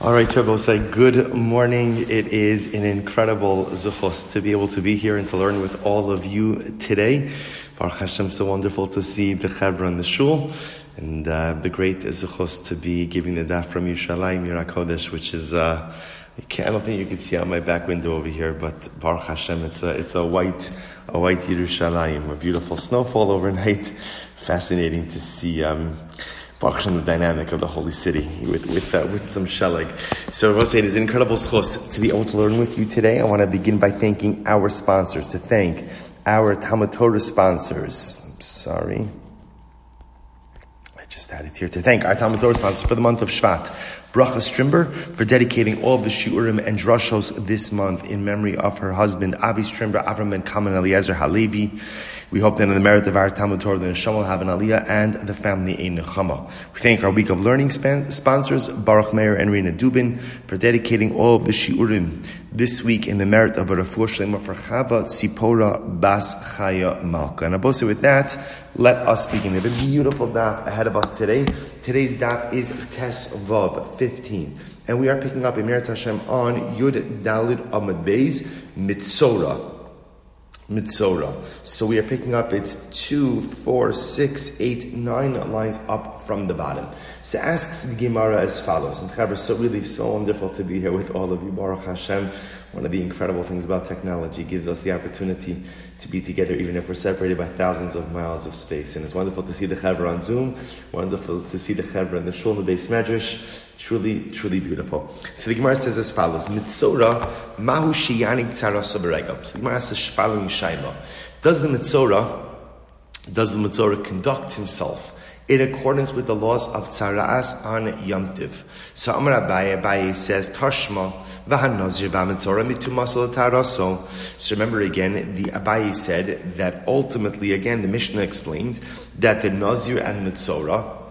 All right, say good morning. It is an incredible zuchos to be able to be here and to learn with all of you today. Baruch Hashem, so wonderful to see the Chevra and the Shul, and uh, the great zuchos to be giving the daf from Yerushalayim, Yirakodesh, which is, uh, I don't think you can see out my back window over here, but Baruch Hashem, it's a, it's a white, a white Yerushalayim, a beautiful snowfall overnight. Fascinating to see, um, function the dynamic of the holy city with with uh, with some shelling. So say it is incredible schos to be able to learn with you today. I want to begin by thanking our sponsors, to thank our Talmud Torah sponsors. Sorry. I just had it here to thank our Talmud Torah sponsors for the month of Shvat. Bracha Strimber for dedicating all of the Shiurim and Drashos this month in memory of her husband, Avi Strimber, Avram ben Kamen Eliezer Halevi. We hope that in the merit of our Talmud Torah, the Neshama will have an Aliyah and the family a Nechama. We thank our Week of Learning sponsors, Baruch Meir and Rina Dubin, for dedicating all of the Shiurim this week in the merit of a Refuah Shlema for Chava Tzipora Bas Chaya Malka. And Abose, with that, let us begin. We have a beautiful daf ahead of us today. Today's daf is Tes Vav 15. And we are picking up Emir Hashem on Yud Dalid Amad Beis Mitzora. Mitzora. So we are picking up it's two, four, six, eight, nine lines up from the bottom. So asks the Gemara as follows. And Chevra, so really so wonderful to be here with all of you. Baruch Hashem. One of the incredible things about technology gives us the opportunity to be together even if we're separated by thousands of miles of space. And it's wonderful to see the Chevra on Zoom. Wonderful to see the Chaber in the Shul in the Beis Medrash. Truly, truly beautiful. So the Gemara says as follows: Mitzora mahu shiyanik tzarasa beregam. So the Gemara says following shaila: Does the Mitzora, does the Mitzora conduct himself? in accordance with the laws of Tzaraas on Yomtiv. So Amar Abaye, Abaye says, Tashma, v'hanazir v'amitzora mitumasol taraso. So remember again, the Abaye said that ultimately, again, the Mishnah explained that the Nazir and Mitzora,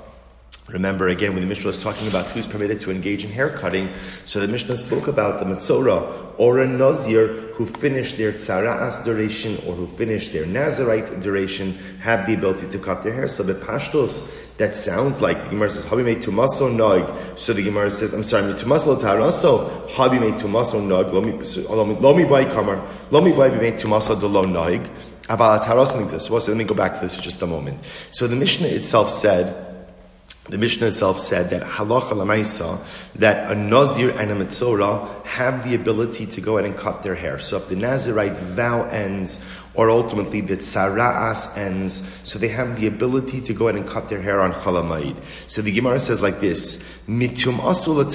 Remember again when the Mishnah was talking about who's permitted to engage in hair cutting, so the Mishnah spoke about the Mitzora or a Nazir who finished their Tzara'as duration or who finished their Nazarite duration have the ability to cut their hair. So the Pashtos, that sounds like the Gemara says, Habi made tumaso nog. So the Gemara says, I'm sorry, tumaso taraso, Habi made tumaso nog, lomi bai kamar, lomi bai made tumaso delo nog. Aval taros exists. So let me go back to this just a moment. So the Mishnah itself said, the Mishnah itself said that halacha lamaisa, that a nazir and a mitzora have the ability to go ahead and cut their hair. So if the Nazirite vow ends, or ultimately the tzara'as ends, so they have the ability to go ahead and cut their hair on chalamayid. So the Gemara says like this, mitum asul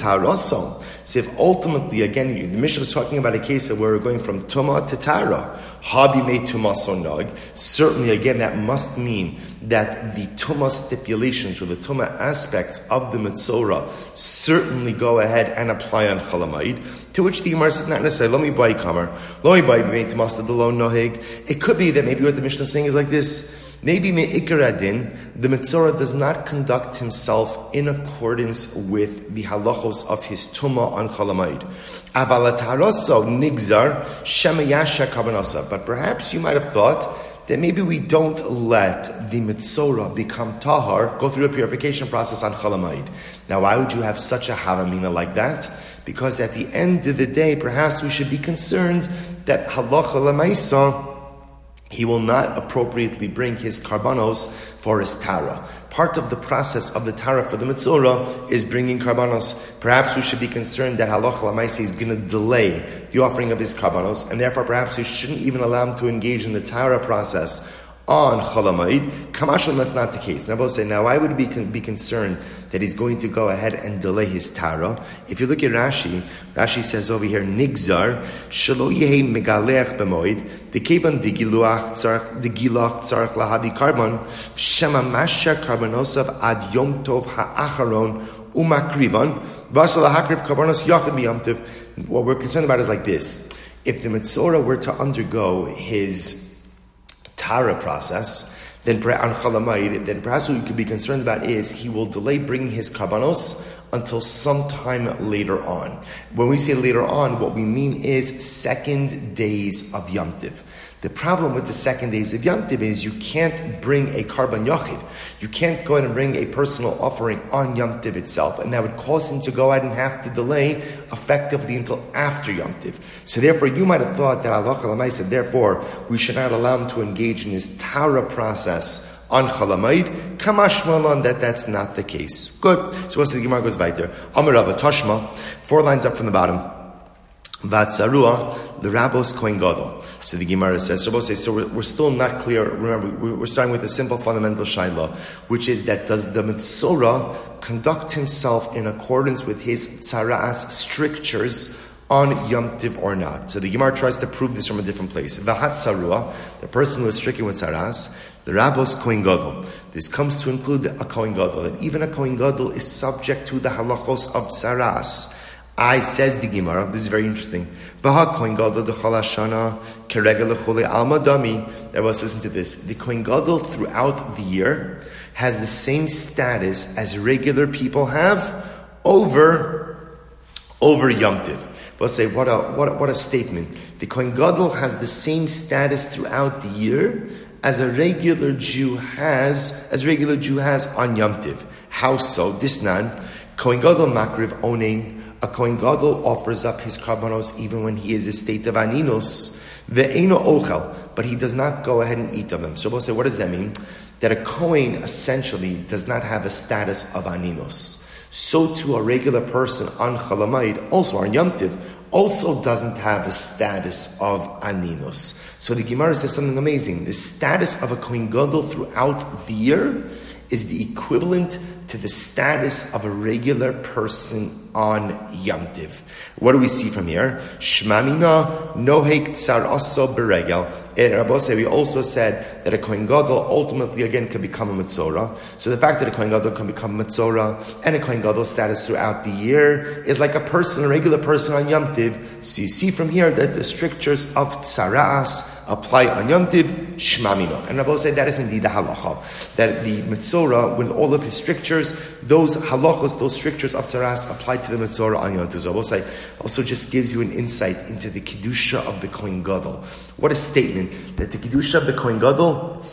so if ultimately, again, the Mishnah is talking about a case where we're going from Tuma to Tara, Habi made Tuma Sonag, certainly, again, that must mean that the Tuma stipulations or the Tuma aspects of the Mitzora certainly go ahead and apply on Chalamayid, to which the Gemara says not necessarily, let me buy Kamar, let me buy made Tuma Nohig. It could be that maybe what the Mishnah is saying is like this, Maybe me'ikaradin, the Mitzora does not conduct himself in accordance with the halachos of his tumah on Chalamayid. Avalataroso nigzar shemayasha kabanasa. But perhaps you might have thought that maybe we don't let the Mitzora become tahar, go through a purification process on Chalamayid. Now, why would you have such a havamina like that? Because at the end of the day, perhaps we should be concerned that halacha lemaisa he will not appropriately bring his karbanos for his tara. Part of the process of the tara for the mitzora is bringing karbanos. Perhaps we should be concerned that halach lamaisi is going to delay the offering of his karbanos, and therefore perhaps we shouldn't even allow him to engage in the tara process on Cholamaid. Kamashal, that's not the case. Now, say, now why would we be concerned that he's going to go ahead and delay his Tara? If you look at Rashi, Rashi says over here, Nigzar, Shalo Yehe Megalech Bemoid, the Kevan de Giluach Tzarech Lahavi Karbon, Shema Masha Karbonosav Ad Yom Tov Ha'acharon Umakrivan, Basal Hakriv Karbonos Yachid Miyamtiv. What we're concerned about is like this. If the Mitzora were to undergo his Tara process, then on then perhaps what we could be concerned about is he will delay bringing his karbanos until sometime later on. When we say later on, what we mean is second days of Yom Tiv. The problem with the second days of Yom is you can't bring a karban yachid. You can't go ahead and bring a personal offering on Yom itself, and that would cause him to go ahead and have to delay effectively until after Yom. So therefore, you might have thought that Allah said, therefore, we should not allow him to engage in his Tara process on Chalamayid, Kamashmalan, that that's not the case. Good. So what's the Gemara goes weiter? Amarava Toshma, four lines up from the bottom. Vatsarua, the Rabbos Kohen Gadol. So the Gemara says, so, we're, we're, still not clear. Remember, we're starting with a simple fundamental shaila, which is that does the Mitzora conduct himself in accordance with his tzaras strictures on Yom Tiv or not? So the Gemara tries to prove this from a different place. Vahat the person who is stricken with tzaras, the Rabbos Kohen Gadol. This comes to include a Kohen Gadol, that even a Kohen Gadol is subject to the halachos of tzaras. I says the Gemara. This is very interesting. Dami. Everyone listen to this. The kohen gadol throughout the year has the same status as regular people have over over Yom Tiv. But say what a what a, what a statement. The kohen gadol has the same status throughout the year as a regular Jew has as regular Jew has on Yom Tiv. How so? This nan kohen gadol makriv onein a Kohen Gadol offers up his karbanos even when he is a state of aninos, ve'eno ochel, but he does not go ahead and eat of them. So we'll say, what does that mean? That a Kohen essentially does not have a status of aninos. So too a regular person on also on Yom Tiv, also doesn't have a status of aninos. So the Gemara says something amazing. The status of a Kohen Gadol throughout the year is the equivalent to the status of a regular person on Yom Tiv. What do we see from here? Shmamina nohek tsar aso beregel. In Rabbose, we also said that a Kohen Gadol ultimately again can become a Mitzora. So the fact that a Kohen Gadol can become a Mitzora and a Kohen Gadol status throughout the year is like a person, a regular person on Yom Tiv. So you see from here that the strictures of Tsaras apply on Yom Tiv, Shmamino. And Rabbi said that is indeed the halacha. That the Mitzora, with all of his strictures, those halachos, those strictures of Tsaras apply to the Mitzora on Yom Tiv. Rabbi also just gives you an insight into the Kedusha of the Kohen Gadol. What a statement that the Kedusha of the Kohen Gadol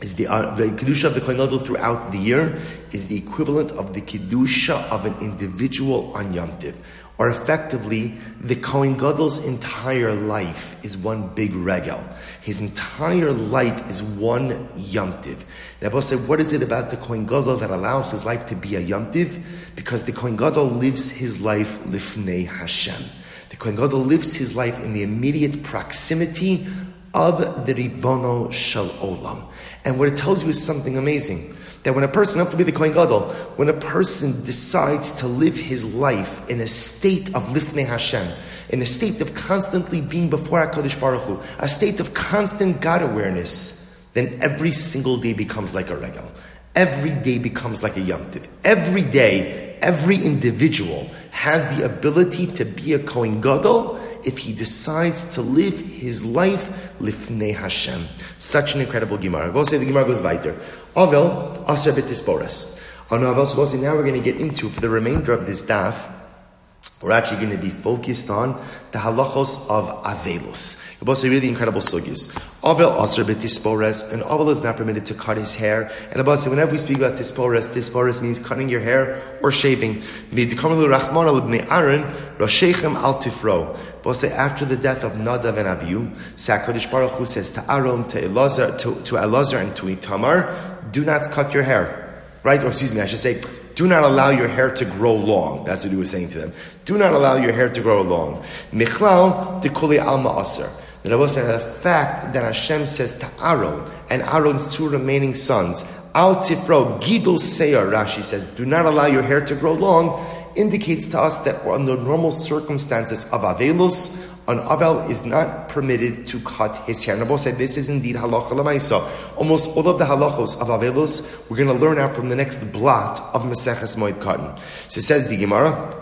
is the, uh, the Kedusha of the Kohen Gadol throughout the year is the equivalent of the Kedusha of an individual on Yom Tiv. Or effectively, the Kohen Gadol's entire life is one big regel. His entire life is one yomtiv. Rabbi said, what is it about the Kohen Gadol that allows his life to be a yomtiv? Because the Kohen Gadol lives his life lifnei Hashem. The Kohen Gadol lives his life in the immediate proximity of the Ribono Shel Olam. And what it tells you is something amazing. That when a person, have to be the Kohen Gadol, when a person decides to live his life in a state of Lifnei Hashem, in a state of constantly being before HaKadosh Baruch Hu, a state of constant God awareness, then every single day becomes like a regal. Every day becomes like a Yom Tiv. Every day, every individual has the ability to be a Kohen Gadol if he decides to live his life lifnei Hashem. Such an incredible Gemara. Go say the Gemara goes weiter. Avel aser betisporas. On Avel, so now we're going to get into for the remainder of this daf. We're actually going to be focused on the halachos of Avelus. It was a really incredible sugis. Avel aser betispores, and Avel is not permitted to cut his hair. And Abba said, whenever we speak about tispores, tispores means cutting your hair or shaving. But say after the death of Nadav and Abihu, Sakadish Baruch Hu says to Aaron, to Elazar, to, to Elazar and to Itamar, do not cut your hair. Right? Or excuse me, I should say, do not allow your hair to grow long. That's what he was saying to them. Do not allow your hair to grow long. Michlal dekuli alma aser. The Rebbe said the fact that Hashem says to Aaron and Aaron's two remaining sons, Al tifro gidul seir, Rashi says, do not allow your hair to grow long, indicates to us that under normal circumstances of Avelus, an Avel is not permitted to cut his hair. Nabo said this is indeed halacha lemaisa. Almost all of the halachos of Avelus, we're going to learn out from the next blot of Maseches Moed Katan. So it says the Gemara,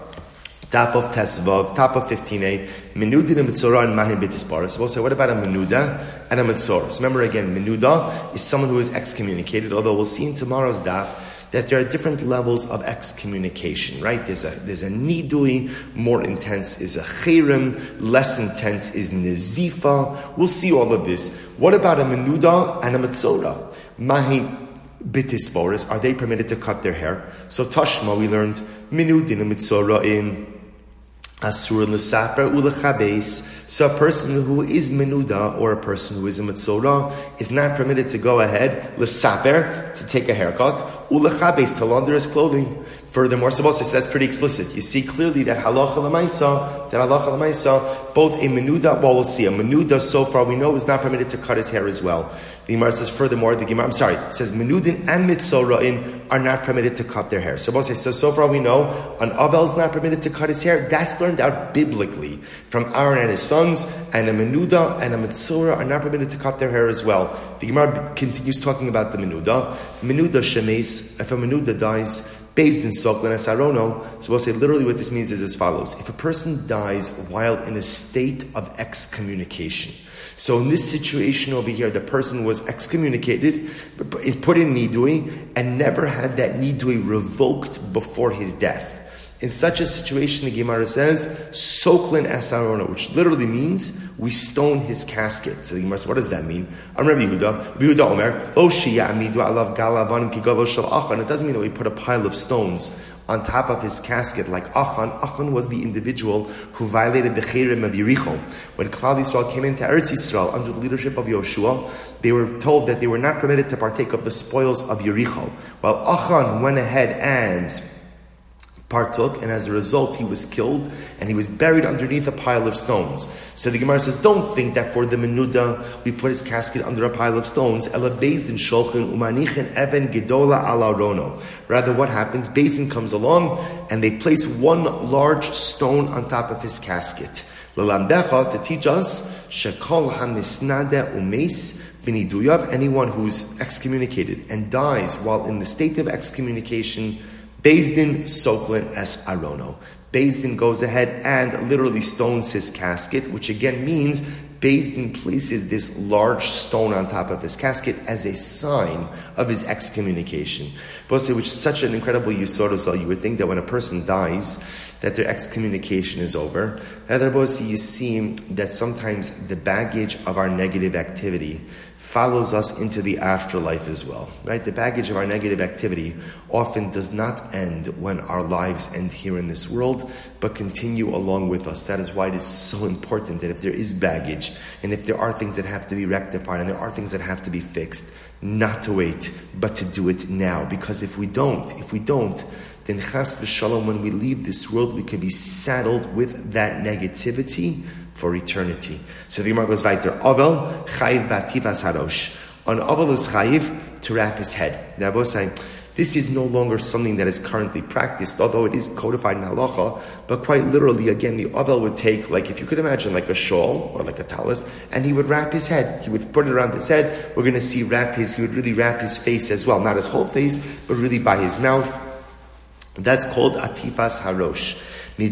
top of Tesvav, top of 15a, Menuda and Mitzorah and B'tisparis. So we'll say, what about a Menuda and a Mitzorah? So remember again, Menuda is someone who is excommunicated, although we'll see in tomorrow's daf that there are different levels of excommunication, right? There's a, there's a nidui, more intense is a chirim, less intense is nizifa. We'll see all of this. What about a menuda and a metzora? Mahi bitisboris, are they permitted to cut their hair? So Tashma, we learned minudin and metzora in Asur l'saper u'lechabes. So a person who is menuda or a person who is a metzora is not permitted to go ahead l'saper to take a haircut u'lechabes to launder his clothing. Furthermore, Sabos says that's pretty explicit. You see clearly that halacha l'maisa, that halacha l'maisa, both a menuda, well, we'll see, a menuda so far we know is not permitted to cut his hair as well. The Gemara says furthermore, the Gemara, I'm sorry, says menudin and mitzorain are not permitted to cut their hair. So Sabos says, so, so far we know an Avel is not permitted to cut his hair. That's learned out biblically from Aaron and his sons, and a menuda and a mitzora are not permitted to cut their hair as well. The Gemara continues talking about the menuda. Menuda shemes, if a menuda dies, based in Soklin as Arono. So we'll say literally what this means is as follows. If a person dies while in a state of excommunication, so in this situation over here, the person was excommunicated, put in nidui, and never had that nidui revoked before his death. In such a situation, the Gemara says, Soklin Asarona, which literally means we stone his casket. So the Gemara says, what does that mean? I'm Rabbi Yehuda. Rabbi Yehuda Omer, Lo. It doesn't mean that we put a pile of stones on top of his casket like Achan. Achan was the individual who violated the Cherem of Yericho. When Klal Yisrael came into Eretz Yisrael under the leadership of Yoshua, they were told that they were not permitted to partake of the spoils of Yericho. While Achan went ahead and partook, and as a result, he was killed and he was buried underneath a pile of stones. So the Gemara says, don't think that for the menuda we put his casket under a pile of stones. Rather, what happens? Bezin comes along and they place one large stone on top of his casket. Lalamdecha to teach us shekol hamisnade umes biniduyav. Anyone who's excommunicated and dies while in the state of excommunication Bezdin Soklin as Arono. Bezdin goes ahead and literally stones his casket, which again means Bezdin places this large stone on top of his casket as a sign of his excommunication. Which is such an incredible yisod you would think that when a person dies, that their excommunication is over. you see that sometimes the baggage of our negative activity follows us into the afterlife as well. Right? The baggage of our negative activity often does not end when our lives end here in this world, but continue along with us. That is why it is so important that if there is baggage, and if there are things that have to be rectified, and there are things that have to be fixed, not to wait, but to do it now. Because if we don't, if we don't, then chas v'shalom, when we leave this world, we can be saddled with that negativity for eternity. So the Gemara goes weiter. Avel chayiv bativas harosh. On Avel is chayiv to wrap his head. Now, both saying this is no longer something that is currently practiced, although it is codified in halacha. But quite literally, again, the Avel would take, like if you could imagine, like a shawl or like a talus, and he would wrap his head. He would put it around his head. We're going to see wrap his. He would really wrap his face as well, not his whole face, but really by his mouth. That's called atifas harosh. We're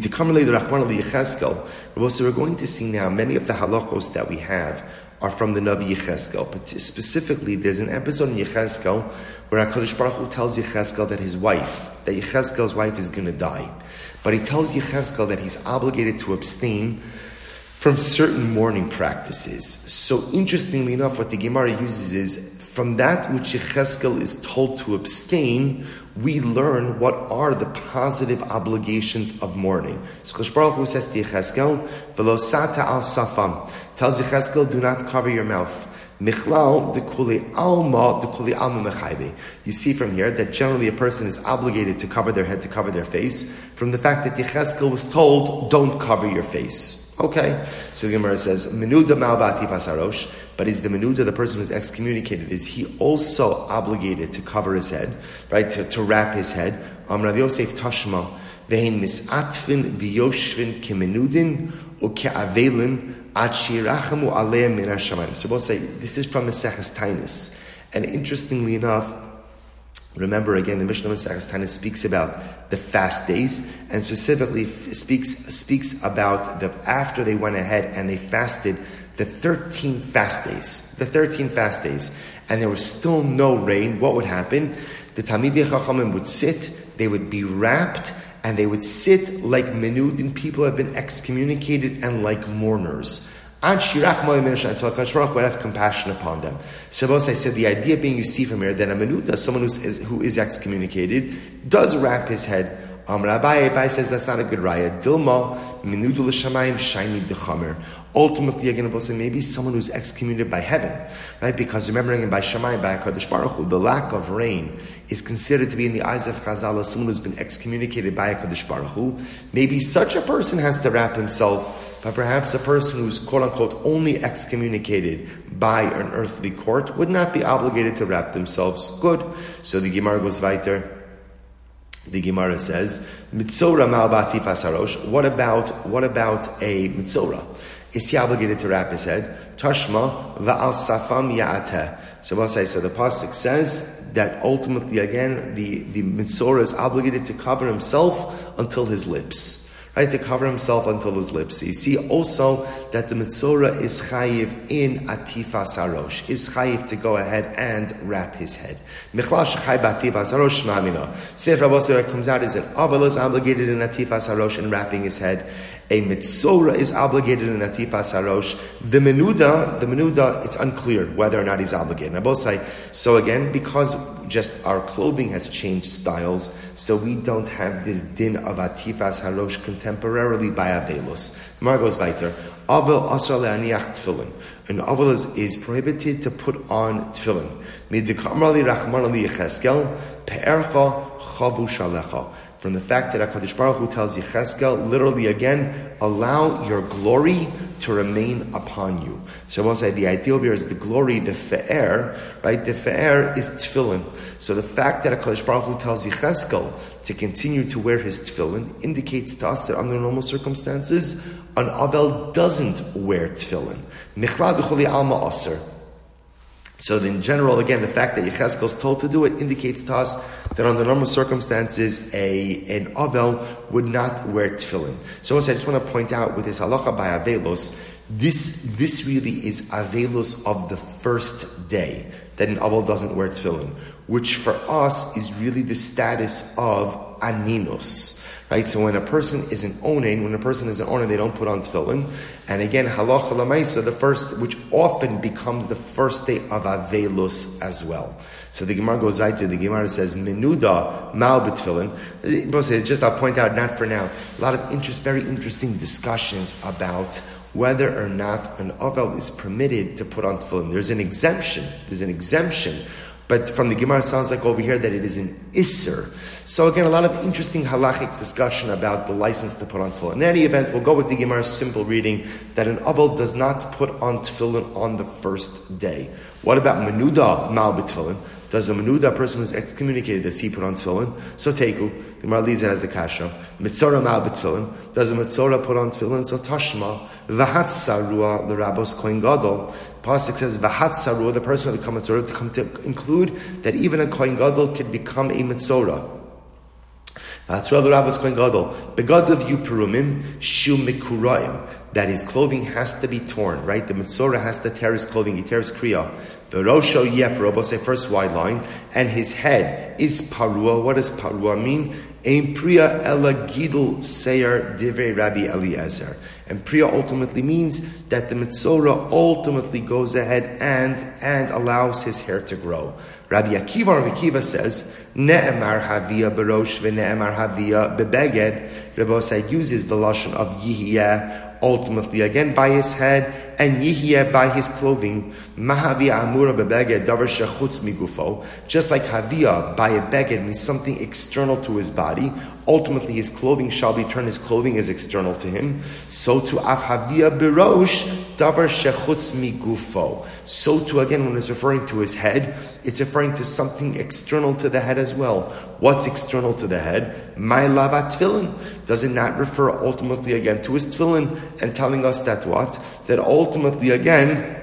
going to see now many of the halachos that we have are from the Navi Yecheskel. But specifically, there's an episode in Yecheskel where HaKadosh Baruch Hu tells Yecheskel that his wife, that Yecheskel's wife is going to die. But he tells Yecheskel that he's obligated to abstain from certain mourning practices. So interestingly enough, what the Gemara uses is from that which Yecheskel is told to abstain, we learn what are the positive obligations of mourning. So Baruch Hu says to Yecheskel, Velosata al safam, tells Yecheskel, do not cover your mouth. Michlal dekuli alma dekuli alma mechaybe. You see from here that generally a person is obligated to cover their head, to cover their face, from the fact that Yecheskel was told, don't cover your face. Okay, so the Gemara says, Menuda malbati vasarosh, but is the menuda, the person who's excommunicated, is he also obligated to cover his head, right, to, to wrap his head? Amrav Yosef Tashma, vehin misatfin v'yoshvin kemenudin uke'avelin at shirachamu aleim min hashamayim. So both say, this is from Maseches Tainis. And interestingly enough, Remember again, the Mishnah Maseches speaks about the fast days, and specifically speaks speaks about the after they went ahead and they fasted the thirteen fast days, the thirteen fast days, and there was still no rain. What would happen? The Talmidei Chachamim would sit, they would be wrapped, and they would sit like menudin people have been excommunicated and like mourners. Until would have compassion upon them. So I said the idea being you see from here that a menuda, someone who's, who is excommunicated, does wrap his head. Um, Rabbi Abaye says that's not a good raya. Dilma menudu l'shamayim shiny dechamer. Ultimately, again, we'll say maybe someone who's excommunicated by heaven, right? Because remembering by Shammai, by Hakadosh Baruch Hu, the lack of rain is considered to be in the eyes of Chazal someone who's been excommunicated by Hakadosh Baruch Hu. Maybe such a person has to wrap himself but perhaps a person who's quote unquote only excommunicated by an earthly court would not be obligated to wrap themselves good. So the Gemara goes weiter. The Gemara says, Mitzora malbati fasarosh. What about, what about a Mitzora? Is he obligated to wrap his head? Tashma va'al safam ya'ateh. So we'll say, so the Pasuk says that ultimately again, the, the Mitzora is obligated to cover himself until his lips right, to cover himself until his lips. So you see also that the Mitzora is chayiv in atifa sarosh, is chayiv to go ahead and wrap his head. Michlal shechay b'atifa sarosh shmamina. Sefer Rabbi comes out is that Aval is obligated in atifa sarosh in wrapping his head. A mitzora is obligated in atifa sarosh. The menuda, the menuda, it's unclear whether or not he's obligated. I both say so again because just our clothing has changed styles, so we don't have this din of atifas harosh contemporarily by Avelos. Mar goes weiter. Avel asra le'aniach tefillin. An avel is, is prohibited to put on tefillin. Midikamrali rachman ali yecheskel, pe'ercha chavu shalecha from the fact that HaKadosh Baruch Hu tells Yecheskel, literally again, allow your glory to remain upon you. So I will say the ideal here is the glory, the fe'er, right? The fe'er is tefillin. So the fact that HaKadosh Baruch Hu tells Yecheskel to continue to wear his tefillin indicates to us that under normal circumstances, an Avel doesn't wear tefillin. Michlad alma aser. So in general, again, the fact that Yecheskel is told to do it indicates to us that under normal circumstances, a an Avel would not wear tefillin. So I just want to point out with this halacha by Avelos, this, this really is Avelos of the first day, that an Avel doesn't wear tefillin, which for us is really the status of Aninos. Right? So when a person is an onen, when a person is an onen, they don't put on tefillin. And again, halacha lamaisa, the first, which often becomes the first day of avelus as well. So the Gemara goes right to the Gemara says menuda mal betfillin. Just I'll point out, not for now, a lot of interest, very interesting discussions about whether or not an ovel is permitted to put on tefillin. There's an exemption. There's an exemption but from the Gemara, sounds like over here that it is an Isser. So again, a lot of interesting halachic discussion about the license to put on tefillin. In any event, we'll go with the Gemara's simple reading that an Aval does not put on tefillin on the first day. What about Menuda Mal B'tefillin? Does a Menuda, person who's excommunicated, does he put on tefillin? So Teku, the Gemara leaves it as a kasha. Mitzora Mal B'tefillin. Does a Mitzora put on tefillin? So Tashma. V'hat Sarua, the Rabbos Kohen Gadol. Pasuk says v'hat saru, the person who becomes a to come to include that even a kohen gadol can become a mitzora. V'hatzra the rabbis kohen gadol begadav yu perumim shu mikurayim that his clothing has to be torn, right? The mitzora has to tear his clothing, he tears kriya. The rosho yep, Robo say first wide line, and his head is parua. What does parua mean? Ein priya ela gidul seir divrei Rabbi Eliezer. And priya ultimately means that the mitzora ultimately goes ahead and, and allows his hair to grow. Rabbi Akiva, Rabbi Akiva says, Ne'emar havia berosh ve'ne'emar havia bebeged. Rabbi Osai uses the lashon of yihiyah ultimately again by his head, and Yihya by his clothing. Mahavia amura bebeged davar shechutz migufo. Just like Havia by a beged means something external to his body. Ultimately, his clothing shall be turned. His clothing is external to him. So to af Havia berosh davar shechutz migufo. So to again, when it's referring to his head, it's referring to something external to the head as well. What's external to the head? My lava tefillin. Does it not refer ultimately again to his tefillin and telling us that what? That ultimately again,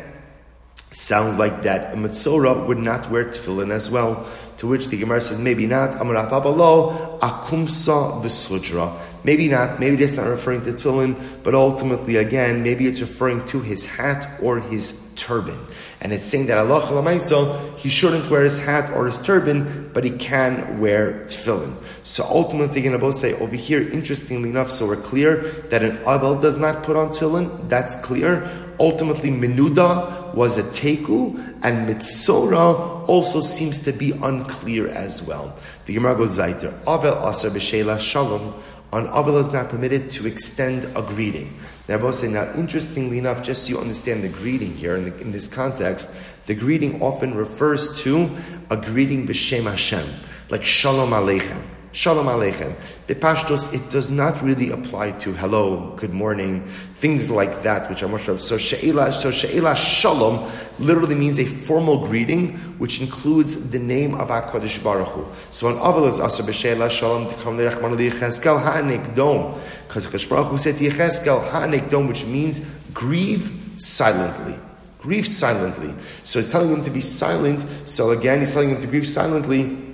sounds like that a Mitzora would not wear tefillin as well. To which the Gemara says, maybe not. Amarapabalo, akumsa v'sudra. Maybe not. Maybe that's not referring to tefillin, but ultimately, again, maybe it's referring to his hat or his turban. And it's saying that Allah Lamaisa, he shouldn't wear his hat or his turban, but he can wear tefillin. So ultimately, going to say over here, interestingly enough, so we're clear that an Avel does not put on tefillin. That's clear. Ultimately, Menuda was a Teku, and Mitzora also seems to be unclear as well. The Gemara goes weiter. Avel Asar B'Sheila Shalom. On Avel is not permitted to extend a greeting. Now, say, now, interestingly enough, just so you understand the greeting here in, the, in this context, the greeting often refers to a greeting b'shem Hashem, like Shalom Aleichem. Shalom Aleichem. Bepashtos, it does not really apply to hello, good morning, things like that, which are more of. So She'ela, so She'ela Shalom literally means a formal greeting, which includes the name of HaKadosh Baruch Hu. So an Aval is Asr B'She'ela Shalom, Tikam L'Rachman L'Yecheskel Ha'anik Dom. Because HaKadosh Baruch Hu said to Yecheskel Ha'anik Dom, which means grieve silently. Grieve silently. So he's telling him to be silent. So again, he's telling him to grieve silently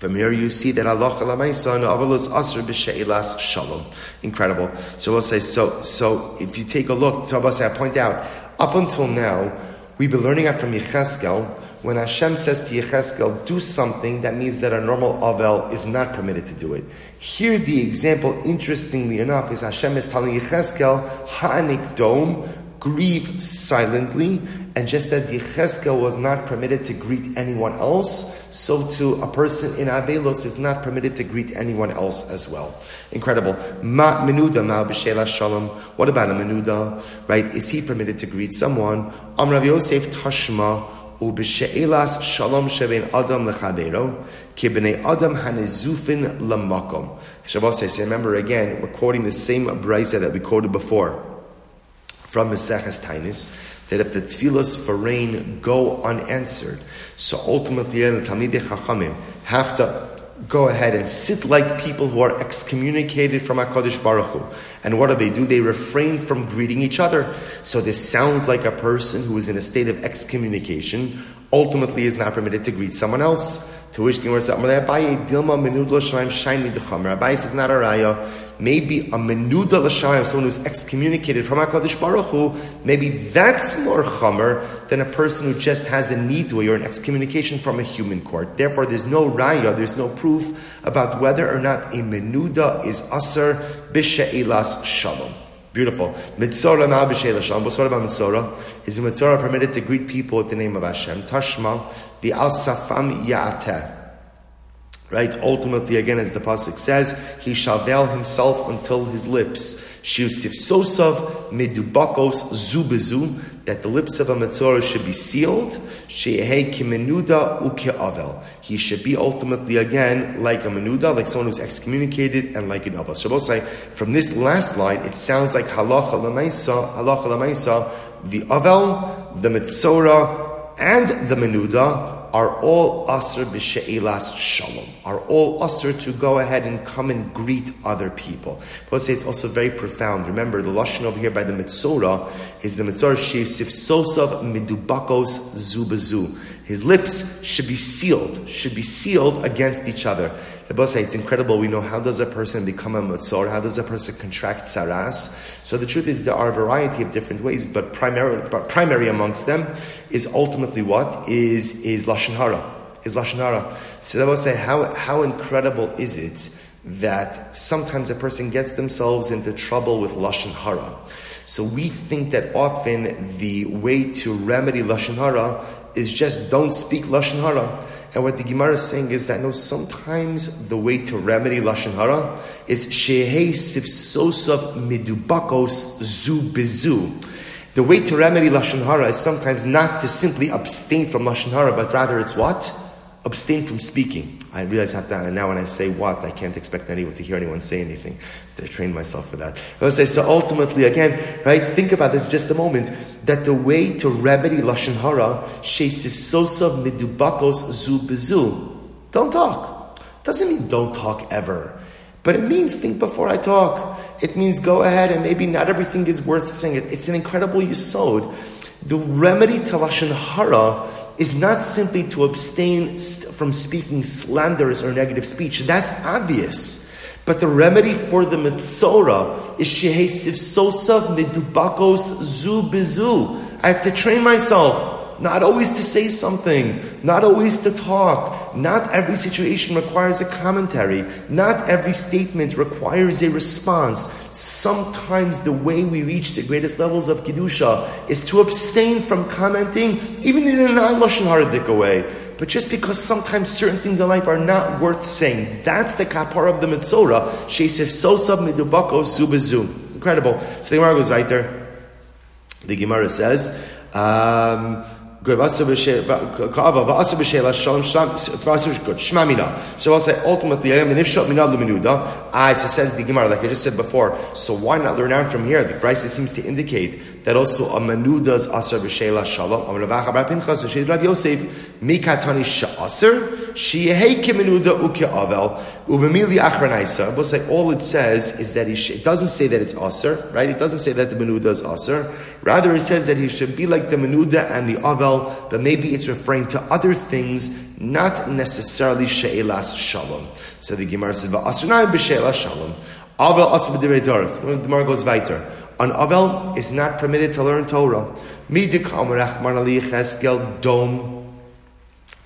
from here you see that Allah avalus asr b'she'ilas shalom. Incredible. So we'll say, so, so if you take a look, so I'll say, I point out, up until now, we've been learning out from Yecheskel, when Hashem says to Yecheskel, do something, that means that a normal Avel is not permitted to do it. Here the example, interestingly enough, is Hashem is telling Yecheskel, ha'anik dom, grieve silently, and just as Yecheskel was not permitted to greet anyone else, so too a person in Avelos is not permitted to greet anyone else as well. Incredible. Ma menuda ma shalom. What about a menuda? Right? Is he permitted to greet someone? Amrav Yosef tashma ub'she'elas shalom shebein adam lechabero kibnei adam hanezufin lamakom. Shabbos says, remember again, we're quoting the same brisa that we quoted before from Maseches Tainis that if the tefillas for rain go unanswered, so ultimately the Talmidei Chachamim have to go ahead and sit like people who are excommunicated from HaKadosh Baruch Hu. And what do they do? They refrain from greeting each other. So this sounds like a person who is in a state of excommunication, ultimately is not permitted to greet someone else. To which the Gemara says, says, not a raya. Maybe a Menuda L'Shamayim, someone who's excommunicated from HaKadosh Baruch Hu, maybe that's more Chamer than a person who just has a nidui or an excommunication from a human court. Therefore, there's no raya, there's no proof about whether or not a Menuda is Asr B'She'ilas Shalom. Beautiful. Mitzora ma b'sheila shalom. What's what about mitzora? Is a mitzora permitted to greet people with the name of Hashem? Tashma the al safam ya'ateh. Right? Ultimately, again, as the pasuk says, he shall veil himself until his lips. Shiusif sosav medubakos zubezu. That the lips of a mitzora should be sealed. She'ehei kimenuda uke'avel. He should be ultimately again like a menuda, like someone who's excommunicated, and like an avel. Say from this last line, it sounds like halacha lemaisa, halacha lemaisa, the avel, the mitzora, and the menuda are all asr b'she'ilas shalom, are all asr to go ahead and come and greet other people. But say it's also very profound. Remember, the lashon over here by the mitzora is the mitzora shivsif sosav midubakos zubazu. His lips should be sealed, should be sealed against each other. The boss say it's incredible. We know how does a person become a matzor? How does a person contract saras? So the truth is there are a variety of different ways, but primarily, but primary amongst them is ultimately what is is lashon hara. Is lashon hara. So the boss say how how incredible is it that sometimes a person gets themselves into trouble with lashon hara. So we think that often the way to remedy lashon hara is just don't speak lashon hara. And what the Gemara is saying is that no, sometimes the way to remedy lashon hara is shehei sivsosav midubakos zu bizu. The way to remedy lashon hara is sometimes not to simply abstain from lashon hara, but rather it's what abstain from speaking. I realize have to, and now when I say what, I can't expect anyone to hear anyone say anything. I train myself for that. I say, so ultimately, again, right, think about this just a moment, that the way to remedy Lashon Hara, Shesif Sosa Midubakos Zu Bezu, don't talk. Doesn't mean don't talk ever. But it means think before I talk. It means go ahead and maybe not everything is worth saying. It it's an incredible yisod. The remedy to Lashon Hara is not simply to abstain from speaking slanderous or negative speech. That's obvious. But the remedy for the Mitzora is Shehesiv Sosav Midubakos Zu Bizu. I have to train myself not always to say something, not always to talk. Not every situation requires a commentary. Not every statement requires a response. Sometimes the way we reach the greatest levels of Kedusha is to abstain from commenting, even in a non-Lashon Haradik way. But just because sometimes certain things in life are not worth saying, that's the kapar of the Mitzora. Shesif Sosav Midubako Subazu. Incredible. So the Gemara goes right there. The Gemara says, um, Good. So I'll say ultimately, I am nifshat minad l'menuda. Ah, I says the Gemara, like I just said before. So why not learn out from here? The Brisa seems to indicate that also a menuda's asar b'sheila shalom. Am Rav Pinchas v'shed Rav Yosef mikatani sha'aser But say all it says is that he sh- it doesn't say that it's aser, right? It doesn't say that the menuda is aser. Rather, it says that he should be like the menuda and the avel, but maybe it's referring to other things, not necessarily she'elas shalom. So the Gemara says, "Va'asrnai b'she'elas shalom." Avel asa b'divrei Torah. The Gemara goes weiter. An avel is not permitted to learn Torah. Midik dom.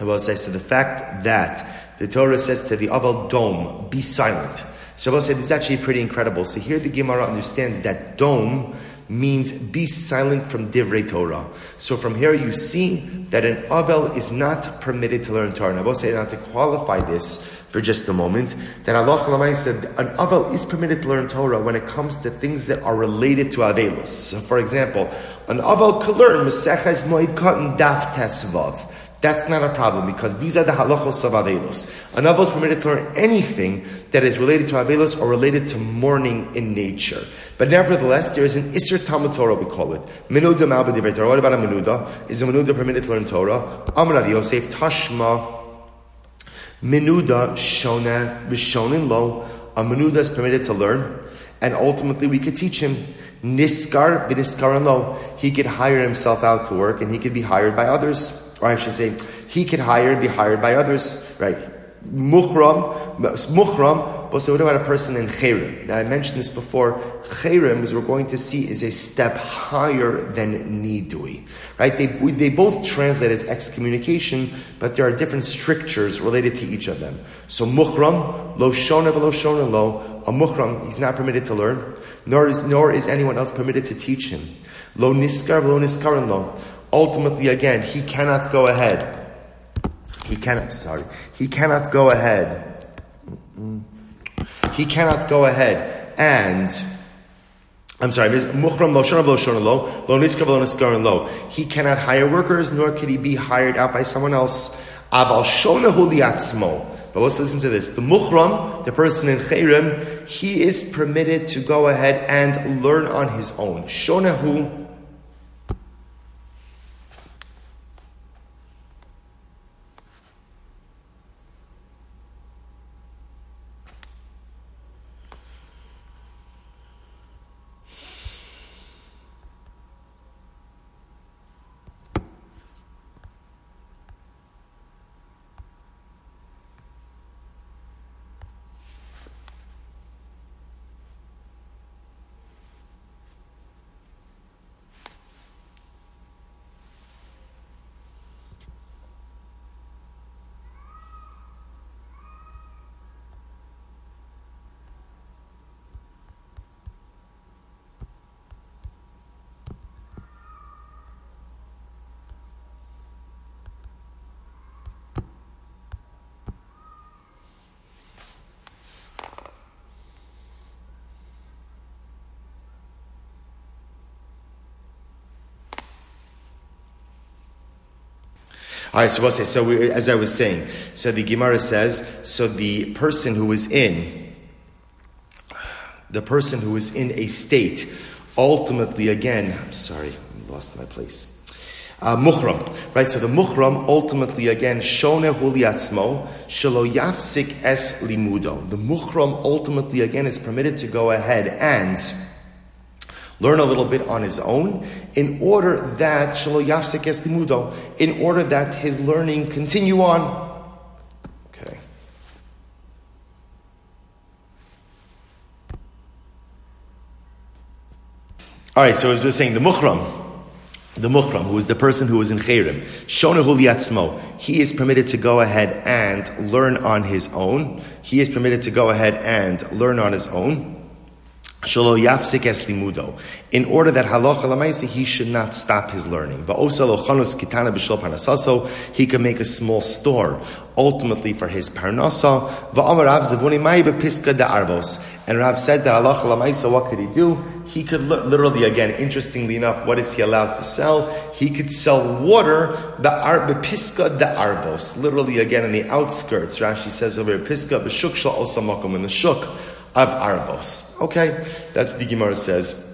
I will say so. The fact that the Torah says to the avel Dome, be silent. So will say this is actually pretty incredible. So here the Gemara understands that dome means be silent from divrei Torah. So from here you see that an avel is not permitted to learn Torah. And I will say now to qualify this for just a moment, that Allah said an avel is permitted to learn Torah when it comes to things that are related to avelus. So for example, an avel could learn Maseches Moed Katan Daf Tesvav. That's not a problem because these are the halachos of Avelos. An is permitted to learn anything that is related to Avelos or related to mourning in nature. But nevertheless, there is an Isser Talmud Torah, we call it. Menuda Malba Torah. What about a Menuda? Is a Menuda permitted to learn Torah? Amr Yosef Tashma Menuda Shona Vishonin Lo. A Menuda is permitted to learn, and ultimately we could teach him. Niskar v'niskar lo. He could hire himself out to work, and he could be hired by others or I should say, he could hire and be hired by others, right? Mukhram, mukhram, but so what about a person in Chayrim? Now I mentioned this before. Chayrim, as we're going to see, is a step higher than Nidui. Right? They, they both translate as excommunication, but there are different strictures related to each of them. So mukhram, lo shona lo shona lo, a mukhram, he's not permitted to learn, nor is, nor is anyone else permitted to teach him. Lo niskar lo niskaran lo ultimately, again, he cannot go ahead. He cannot, sorry, he cannot go ahead. He cannot go ahead and, I'm sorry. He cannot hire workers, nor can he be hired out by someone else. But let's listen to this. The mukhram, the person in chayrim, he is permitted to go ahead and learn on his own. Shonahu All right, so we'll say, so we, as I was saying, so the Gemara says, so the person who is in, the person who is in a state, ultimately, again, I'm sorry, I lost my place. Uh, mukhram, right? So the mukhram ultimately again shone huliatzmo shelo yafsik es limudo. The mukhram ultimately again is permitted to go ahead and learn a little bit on his own, in order that shalo yafsek es limudo, in order that his learning continue on. Okay. All right. So as we are saying, the mukhram. the muhram, who is the person who is in chayrim, shonahu liatzmo, he is permitted to go ahead and learn on his own. He is permitted to go ahead and learn on his own. Shalo yafsik es limudo. In order that halacha lamaisa, he should not stop his learning. He can make a small store, ultimately for his parnasa. And Rav said that halacha lamaisa, what could he do? He could literally, again, interestingly enough, what is he allowed to sell? He could sell water, the de arvos. Literally, again, in the outskirts. Rashi says over here, piska b'shuk shal osamakum in the shuk of Arvos. Okay, that's the Gemara says.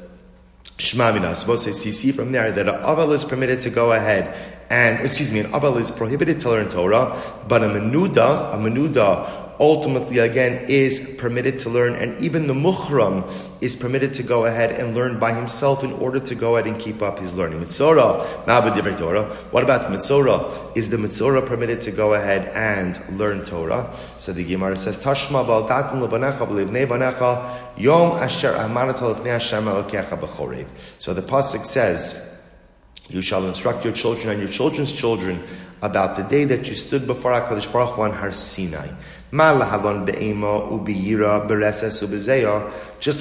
Shmamina. Supposed to see from there that an aval is permitted to go ahead and excuse me, an aval is prohibited to learn Torah, but a menuda, a menuda ultimately again is permitted to learn, and even the muhram is permitted to go ahead and learn by himself in order to go ahead and keep up his learning. Mitzora, Torah. What about the Mitzora? Is the Mitzora permitted to go ahead and learn Torah? So the Gemara says, Tashma bal datin levanecha b'livnei vanecha yom asher amanat lefnei Hashem. So the pasuk says. You shall instruct your children and your children's children about the day that you stood before HaKadosh Baruch Hu on Har Sinai. Just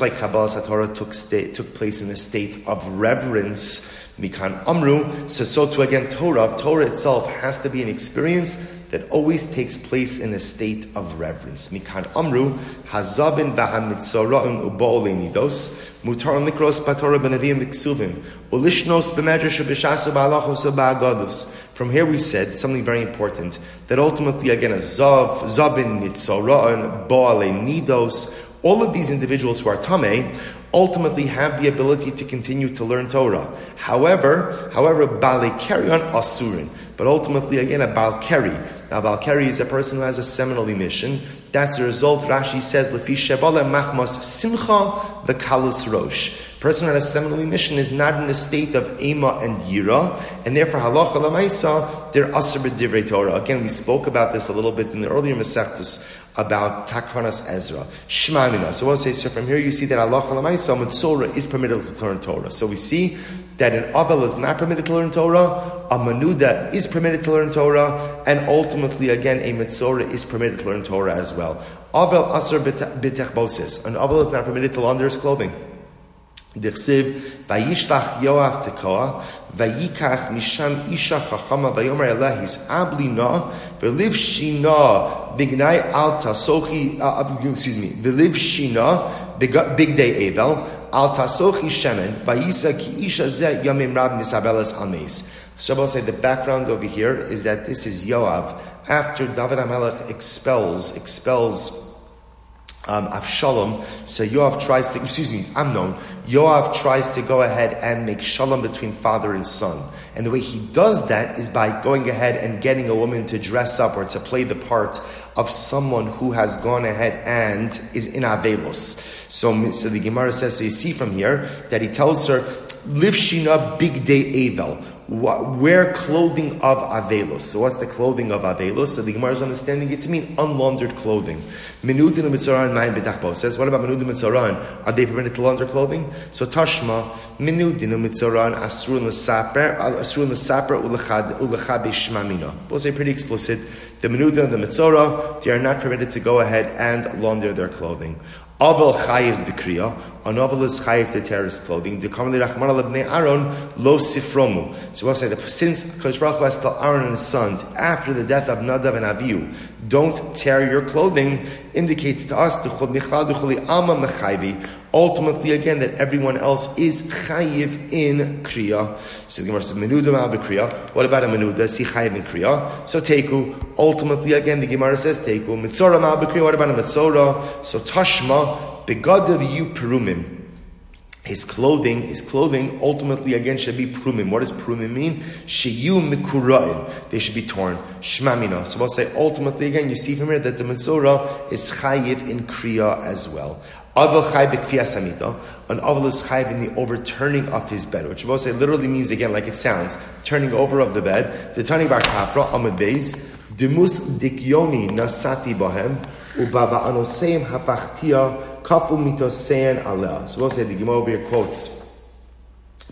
like Kabbalah Satorah took, state, took place in a state of reverence, Mikan Amru, so, so again Torah, Torah itself has to be an experience that always takes place in a state of reverence. Mikan Amru, Hazabin Bahamitzora'un Ubaole Midos, Mutar Nikros Batorah Benavim Miksuvim, From here we said something very important that ultimately, again, a zav, zavin, mitzora'an, bo'ale, nidos, all of these individuals who are tameh ultimately have the ability to continue to learn Torah. However, however, bale on asurin. But ultimately, again, a balkari. Now, balkari is a person who has a seminal emission. That's the result. Rashi says, "Lefi shebale machmas simcha the kalas rosh." person on a seminal emission is not in a state of ema and yira, and therefore halacha lamaisa they're aser b'divrei Torah. Again, we spoke about this a little bit in the earlier Masechtas about Takanas Ezra. Shmamina. So we'll say, so from here you see that halacha lamaisa mitzora is permitted to learn Torah. So we see that an Avel is not permitted to learn Torah, a Manuda is permitted to learn Torah, and ultimately, again, a Mitzora is permitted to learn Torah as well. Avel Asr B'techbosis. An Avel is not permitted to launder his clothing. דכסיב, וישלח יואב תקוע, ויקח משם אישה חכמה, ויאמר אליה, הסעב לי נא, ולב שינה בגני אל תסוכי, excuse me, ולב שינה בגדי אבל, אל תסוכי שמן, ויישא כי איש הזה ימים רב נסבלס על מס. So I'll say the background over here is that this is Yoav after David HaMelech expels, expels um, Avshalom. So Yoav tries to, excuse me, Amnon. Yoav tries to go ahead and make shalom between father and son. And the way he does that is by going ahead and getting a woman to dress up or to play the part of someone who has gone ahead and is in Avelos. So, so the Gemara says, so you see from here that he tells her, Liv Shina Big Day Avel wear clothing of Avelos. So what's the clothing of Avelos? So the Gemara is understanding it to mean unlaundered clothing. Minudin and Mitzoran Mayim B'tachbo says, what about Minudin and? Are they permitted to launder clothing? So Tashma, Minudin and Mitzoran Asrun L'saper, Asrun L'saper Ulechabe Shmamina. We'll say pretty explicit. The Minudin and the Mitzora, they are not permitted to go ahead and launder their clothing. Aval chayiv b'kriya, an aval is chayiv to tear his clothing. The commonly rachman lebnei Aaron lo sifromu. So we'll say that since Kodesh Baruch Hu has Aaron and his sons after the death of Nadav and Avihu, don't tear your clothing, indicates to us ultimately again that everyone else is chayiv in kriya. So the Gemara says menuda mal kriya. What about a menuda? Is he chayiv in kriya? So teku. Ultimately again the Gemara says teku. Mitzora mal kriya. What about a mitzora? So tashma begadav you perumim his clothing, his clothing ultimately again should be prumim. What does prumim mean? Sheyu mikura'im. They should be torn. Shmamina. So we'll say ultimately again, you see from here that the Mitzorah is chayiv in kriya as well. Aval samita. An aval is chayiv in the overturning of his bed, which say literally means again, like it sounds, turning over of the bed. The tani bar kafra amad beis. Demus dikyoni nasati bahem. Ubava anoseim hafachtia kafu mitosein aleh. So we'll say the Gemara over here quotes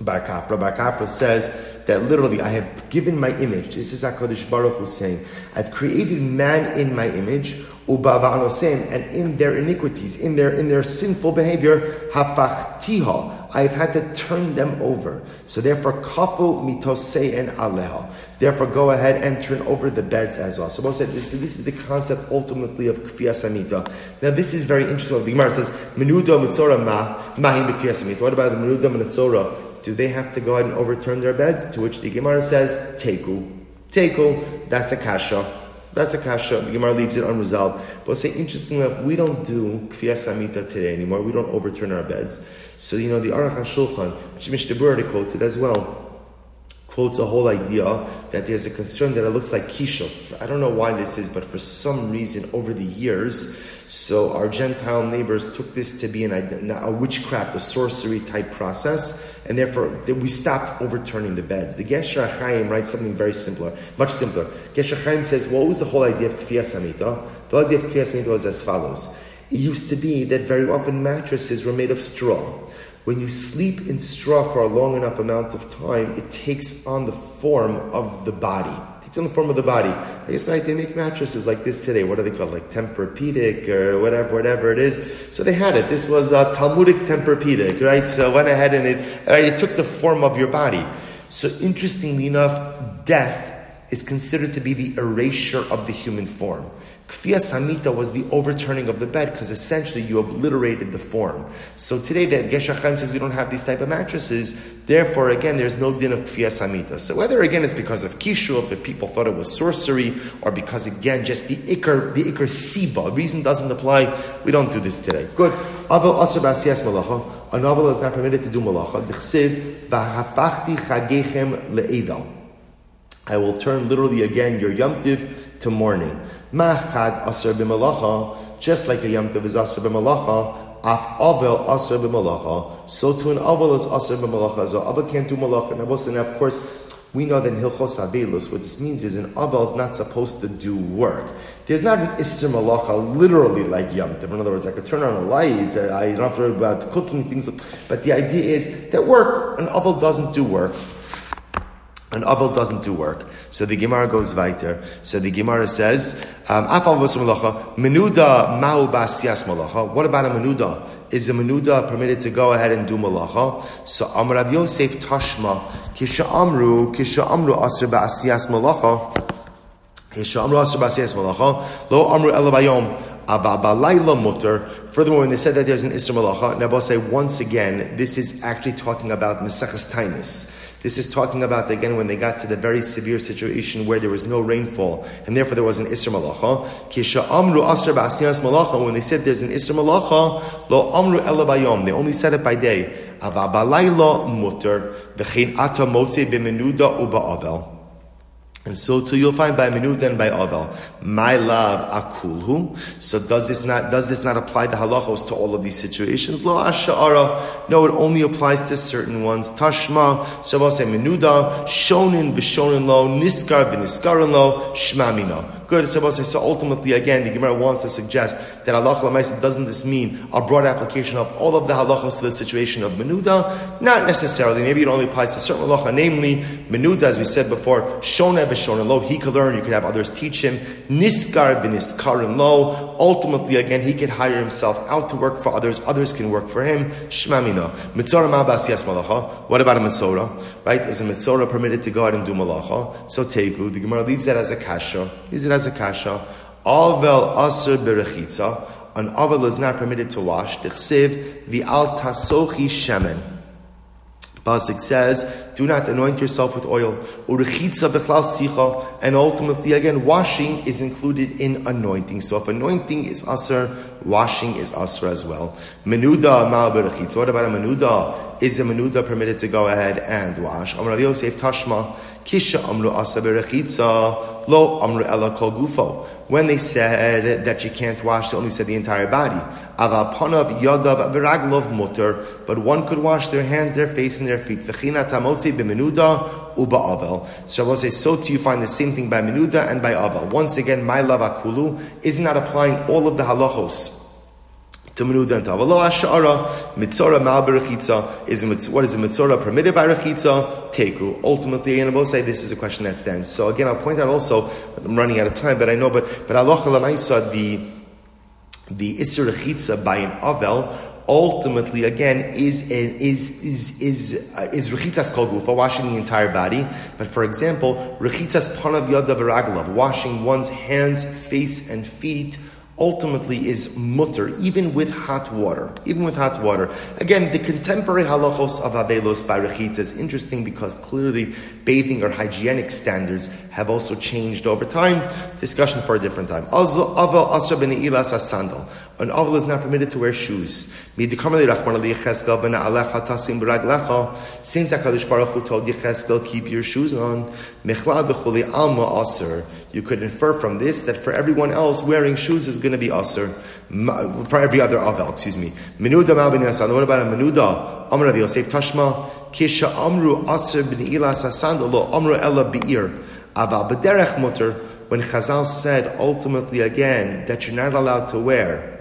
Bar Kafra. Bar Kafra says that literally I have given my image. This is HaKadosh Baruch Hu saying, I've created man in my image, and in their iniquities, in their in their sinful behavior, hafachtiha, I've had to turn them over. So therefore, kafu mitosein aleha. Therefore, go ahead and turn over the beds as well. So Moshe said, this, this is the concept ultimately of kfiyah samita. Now, this is very interesting. The Gemara says, menuda mitzora ma, mahim samita. What about the menuda mitzora? Do they have to go ahead and overturn their beds? To which the Gemara says, teku. Teku, that's a kasha. That's a kasha. The Gemara leaves it unresolved. But say, interestingly enough, we don't do kfiyah samita today anymore. We don't overturn our beds. So, you know, the Aruch HaShulchan, which Mishnah quotes it as well, quotes a whole idea that there's a concern that it looks like kishuf. I don't know why this is, but for some reason over the years, so our Gentile neighbors took this to be an, a witchcraft, a sorcery type process, and therefore we stopped overturning the beds. The Gesher Chaim writes something very simpler, much simpler. Gesher Chaim says, what was the whole idea of Kfiyah Samita? The idea of Kfiyah Samita was as follows. It used to be that very often mattresses were made of straw. When you sleep in straw for a long enough amount of time, it takes on the form of the body. It in the form of the body. I guess like they make mattresses like this today. What are they called? Like Tempur-Pedic or whatever, whatever it is. So they had it. This was a Talmudic Tempur-Pedic, right? So went ahead and it, right, it took the form of your body. So interestingly enough, death is considered to be the erasure of the human form. Kfiyah Samita was the overturning of the bed because essentially you obliterated the form. So today that Gesher Chaim says we don't have these type of mattresses, therefore again there's no din of Kfiyah Samita. So whether again it's because of Kishu, if people thought it was sorcery, or because again just the Iker, the Iker Siba, reason doesn't apply, we don't do this today. Good. Aval Asr Basiyas Malacha, a novel is not permitted to do Malacha. Dichsiv, Vahafachti Chagechem Le'evel. I will turn literally again your Yom Tiv to mourning. Ma'chad aser b'malacha, just like a Yom Tiv is aser b'malacha, af avel aser b'malacha, so to an avel is aser b'malacha, so avel can't do malacha. And of course, we know that in Hilchos Abelus, what this means is an Avel is not supposed to do work. There's not an Isser Malacha literally like Yom Tov. In other words, I could turn on a light, I don't have to worry about cooking things. But the idea is that work, an Avel doesn't do work. An aval doesn't do work. So the Gemara goes weiter. So the Gemara says, um, menuda mau basias malacha. What about a menuda? Is a menuda permitted to go ahead and do malacha? So Amrav Yosef Tashma, kisha amru, kisha amru asr basias malacha. Kisha amru asr basias malacha. Lo amru elabayom. Furthermore, when they said that there's an Isra Malacha, I'll say once again, this is actually talking about Mesechus Tainis. This is talking about again when they got to the very severe situation where there was no rainfall and therefore there was an Isra Malacha. Kisha Amru Asr Ba'asnias Malacha, when they said there's an Isra Malacha, Lo Amru Ela Bayom, they only said it by day. Avabalayla Mutter, V'chein Ata Motze B'menuda Uba Avel. And so too you'll find by Minut and by Avel. My love akulhu. So does this not does this not apply the halachos to all of these situations? Lo asha'ara. No, it only applies to certain ones. Tashma. Say Minuda, Shonin v'shonin lo, Niskar v'niskarin lo, Shmamina. Good. So, so ultimately, again, the Gemara wants to suggest that halacha lemaisa doesn't this mean a broad application of all of the halachos to the situation of menuda? Not necessarily. Maybe it only applies to certain halacha, namely menuda, as we said before, shona v'shona lo. He could learn. You could have others teach him. Niskar v'niskarin lo. Ultimately, again, he could hire himself out to work for others. Others can work for him. Shmamina. Mitzora ma'abas yes malacha. What about a mitzora? Right? Is a mitzora permitted to go out and do malacha? So tegu. The Gemara leaves that as a kasha. Is it as a kasha. Avel aser berechitza. An avel is not permitted to wash. Tichsiv v'al tasochi shemen. Pasuk says, do not anoint yourself with oil. And ultimately, again, washing is included in anointing. So if anointing is aser, washing is aser as well. Menuda ma What about a menuda? Is a menuda permitted to go ahead and wash? Amr Yosef Tashma, Kisha Amru asa lo Amru kol gufo. When they said that you can't wash, they only said the entire body. Yadav viraglov mutter, but one could wash their hands, their face, and their feet. V'china tamotzi uba avel. So I will say, so too you find the same thing by menuda and by avel. Once again, my love akulu is not applying all of the halachos to menuda and tava. Lo ashara mitzora mal berachitza is a, what is a mitzora permitted by rachitza teku. Ultimately, again, both say this is a question that stands. So again, I'll point out also. I'm running out of time, but I know. But but lamaisa the the isur rachitza by an avel ultimately again is is is is uh, is rechitas kol gufa, washing the entire body. But for example, rechitas panav yadav washing one's hands, face, and feet ultimately is mutter, even with hot water. Even with hot water. Again, the contemporary halachos of Avelos by Rechitza is interesting because clearly bathing or hygienic standards have also changed over time. Discussion for a different time. Aval Asra ben Ilas sandal. An aval is not permitted to wear shoes. Since HaKadosh Baruch Hu told Yecheskel, keep your shoes on. You could infer from this that for everyone else, wearing shoes is going to be aser. For every other aval, excuse me. Menuda mal What about a menuda? Amr Yosef Tashma. Kisha amru aser ben ilas lo amru ella be'ir. Aval b'derech mutter. When Chazal said ultimately again that you're not allowed to wear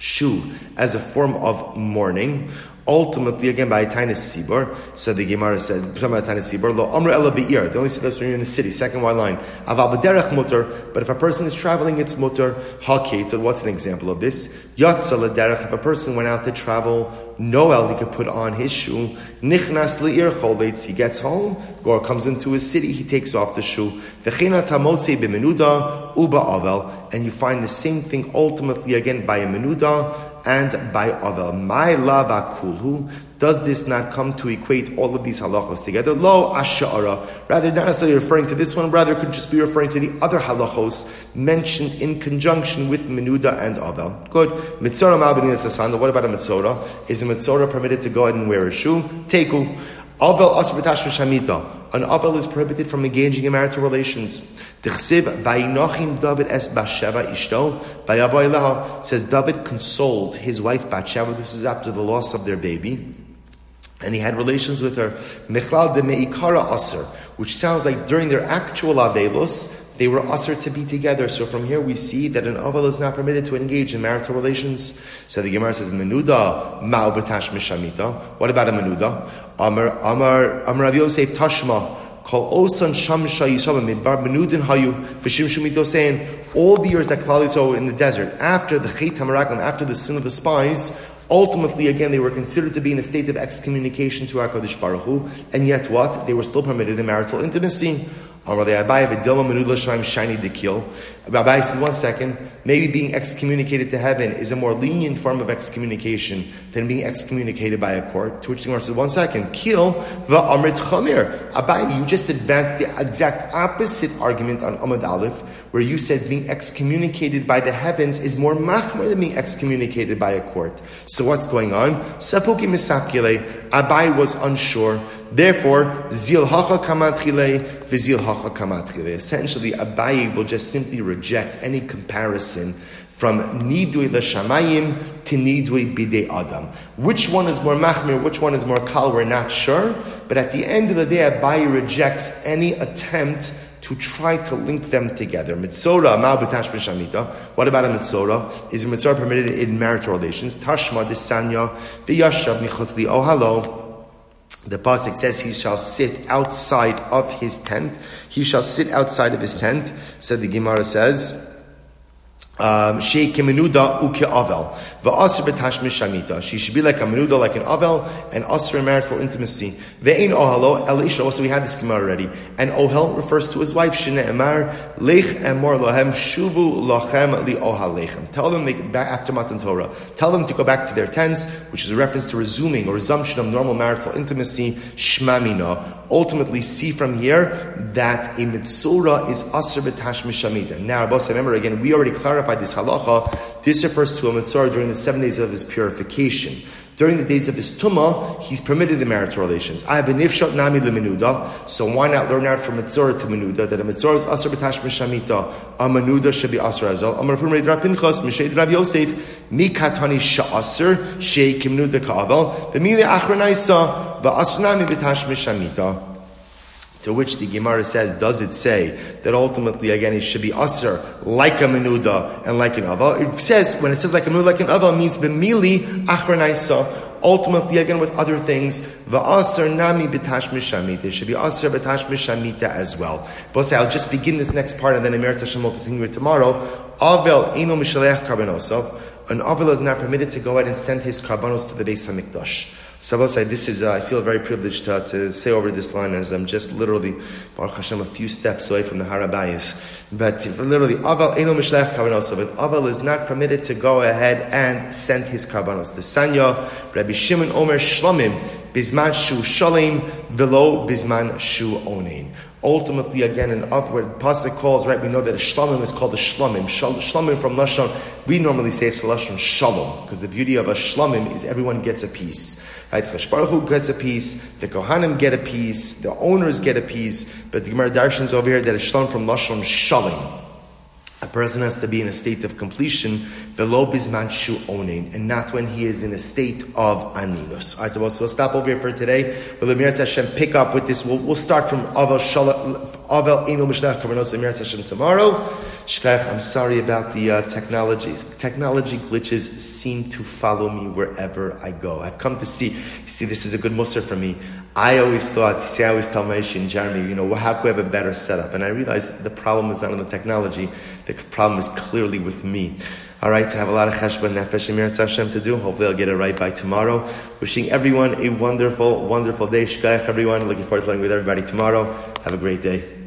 shoe as a form of mourning. Ultimately, again, by a tiny sibor. So the Gemara says, sibor, lo amr ela be'ir. They only say that's when you're in the city. Second white line. Aval b'derech mutter. But if a person is traveling, it's mutter. Hakate. So what's an example of this? Yatza l'derech. If a person went out to travel, Noel, he could put on his shoe. Nichnas le'ir choletz. He gets home, or comes into his city, he takes off the shoe. V'china tamotze b'menuda uba avel. And you find the same thing ultimately again by a menuda and by other. My lava kulhu. Does this not come to equate all of these halachos together? Lo ashara. Rather, not necessarily referring to this one, rather could just be referring to the other halachos mentioned in conjunction with menuda and other. Good. Mitzora malbinin sasanda. What about a mitzora? Is a mitzora permitted to go ahead and wear a shoe? Teku. Avel asvitash shamita. An avel is prohibited from engaging in marital relations. David es ishto says David consoled his wife Bathsheba. This is after the loss of their baby. And he had relations with her. Meikara aser, which sounds like during their actual avelos, they were usher to be together. So from here we see that an aval is not permitted to engage in marital relations. So the Gemara says, Menuda ma'u b'tash mishamita. What about a menuda? Amar, Amar, Amar Rav Yosef Tashma. Call Osan Shamsha Yisrael Midbar Menudin Hayu V'Shim Shumito saying all the years that Klal in the desert after the Chet HaMeraglim, after the sin of the spies, ultimately again they were considered to be in a state of excommunication to Hakadosh Baruch Hu, and yet what they were still permitted in marital intimacy. Abaye says, one second, maybe being excommunicated to heaven is a more lenient form of excommunication than being excommunicated by a court. To which the Gemara says, one second, kill the Amrit Chamir. Abaye, you just advanced the exact opposite argument on Amad Aleph, where you said being excommunicated by the heavens is more machmer than being excommunicated by a court. So what's going on? Sapuki Misakile, Abaye was unsure. Therefore, zil hacha kamatchile, vizil hacha kamatchile. Essentially, Abaye will just simply reject any comparison from nidui l'shamayim to nidui bidei adam. Which one is more machmir, which one is more kal, we're not sure. But at the end of the day, Abaye rejects any attempt to try to link them together. Mitzora, ma b'tash b'shamita. What about a mitzora? Is a mitzora permitted in marital relations? Tashma, disanya, v'yashav michutz li ohalo. The pasuk says he shall sit outside of his tent. He shall sit outside of his tent. So the Gemara says, Um, she kemenuda uke avel. Va'asr b'tashmish shamita. She should be like a menuda, like an avel, and asr marital intimacy. Ve'ein ohalo elisha. Also, we had this gemara already. And ohel refers to his wife. Shene emar lech emor lohem shuvu lachem li ohalechem. Tell them make back after Matan Torah. Tell them to go back to their tents, which is a reference to resuming or resumption of normal marital intimacy. Shmamina. Ultimately, see from here that a mitzora is asr b'tashmish. Now, remember again, we already clarified this halacha, this refers to a mitzora during the seven days of his purification. During the days of his tumah, he's permitted in marital relations. I have a nifshot nami lemenuda, so why not learn out from mitzora to menuda that a mitzora is asr b'tash mishamita, a menuda should be asr as well. Amar from Rav Pinchas, Mished Rav Yosef, mikatani sha'asr, shei kimnuda ka'avel, b'mili achranaisa, ba'asr nami b'tash. To which the Gemara says, does it say that ultimately, again, it should be usr like a menuda and like an ava? It says, when it says like a menuda, like an ava, means b'mili achranaisa. Ultimately, again, with other things, va'asr nami b'tash mishamita. It should be asr b'tash mishamita as well. But say, I'll just begin this next part and then Emir Tashem will continue tomorrow. Avel eno mishalech karbanosov. An avel is not permitted to go out and send his karbanos to the base of Hamikdash. So I this is, uh, I feel very privileged to, to, say over this line as I'm just literally, Baruch Hashem, a few steps away from the Har HaBayis. But literally, Aval Eno Mishlech Karbanos. But Aval is not permitted to go ahead and send his Karbanos. The Sanya, Rabbi Shimon Omer Shlomim, Bisman Shu Shalim, Velo Bisman Shu Onein. Ultimately, again, in upward pasuk calls, right? We know that a shlomim is called a shlomim. Shlomim from lashon, we normally say it's lashon shalom, because the beauty of a shlomim is everyone gets a piece. Right? Cheshbaruch gets a piece, the kohanim get a piece, the owners get a piece, but the Gemara Darshans over here that a shlom from lashon shalom. A person has to be in a state of completion, velo shu and not when he is in a state of aninus. All right, so we'll stop over here for today. We'll Emir Hashem pick up with this. We'll, we'll start from Avel Avel Inu Mishnah Kavanos Emir Hashem tomorrow. Shkach, I'm sorry about the uh, technologies. Technology glitches seem to follow me wherever I go. I've come to see. See, this is a good musser for me. I always thought, see, I always tell Maishi and Jeremy, you know, well, how could we have a better setup? And I realized the problem is not in the technology, the problem is clearly with me. All right, to have a lot of cheshbon nefesh and Hashem to do. Hopefully, I'll get it right by tomorrow. Wishing everyone a wonderful, wonderful day. Shkayach, everyone. Looking forward to learning with everybody tomorrow. Have a great day.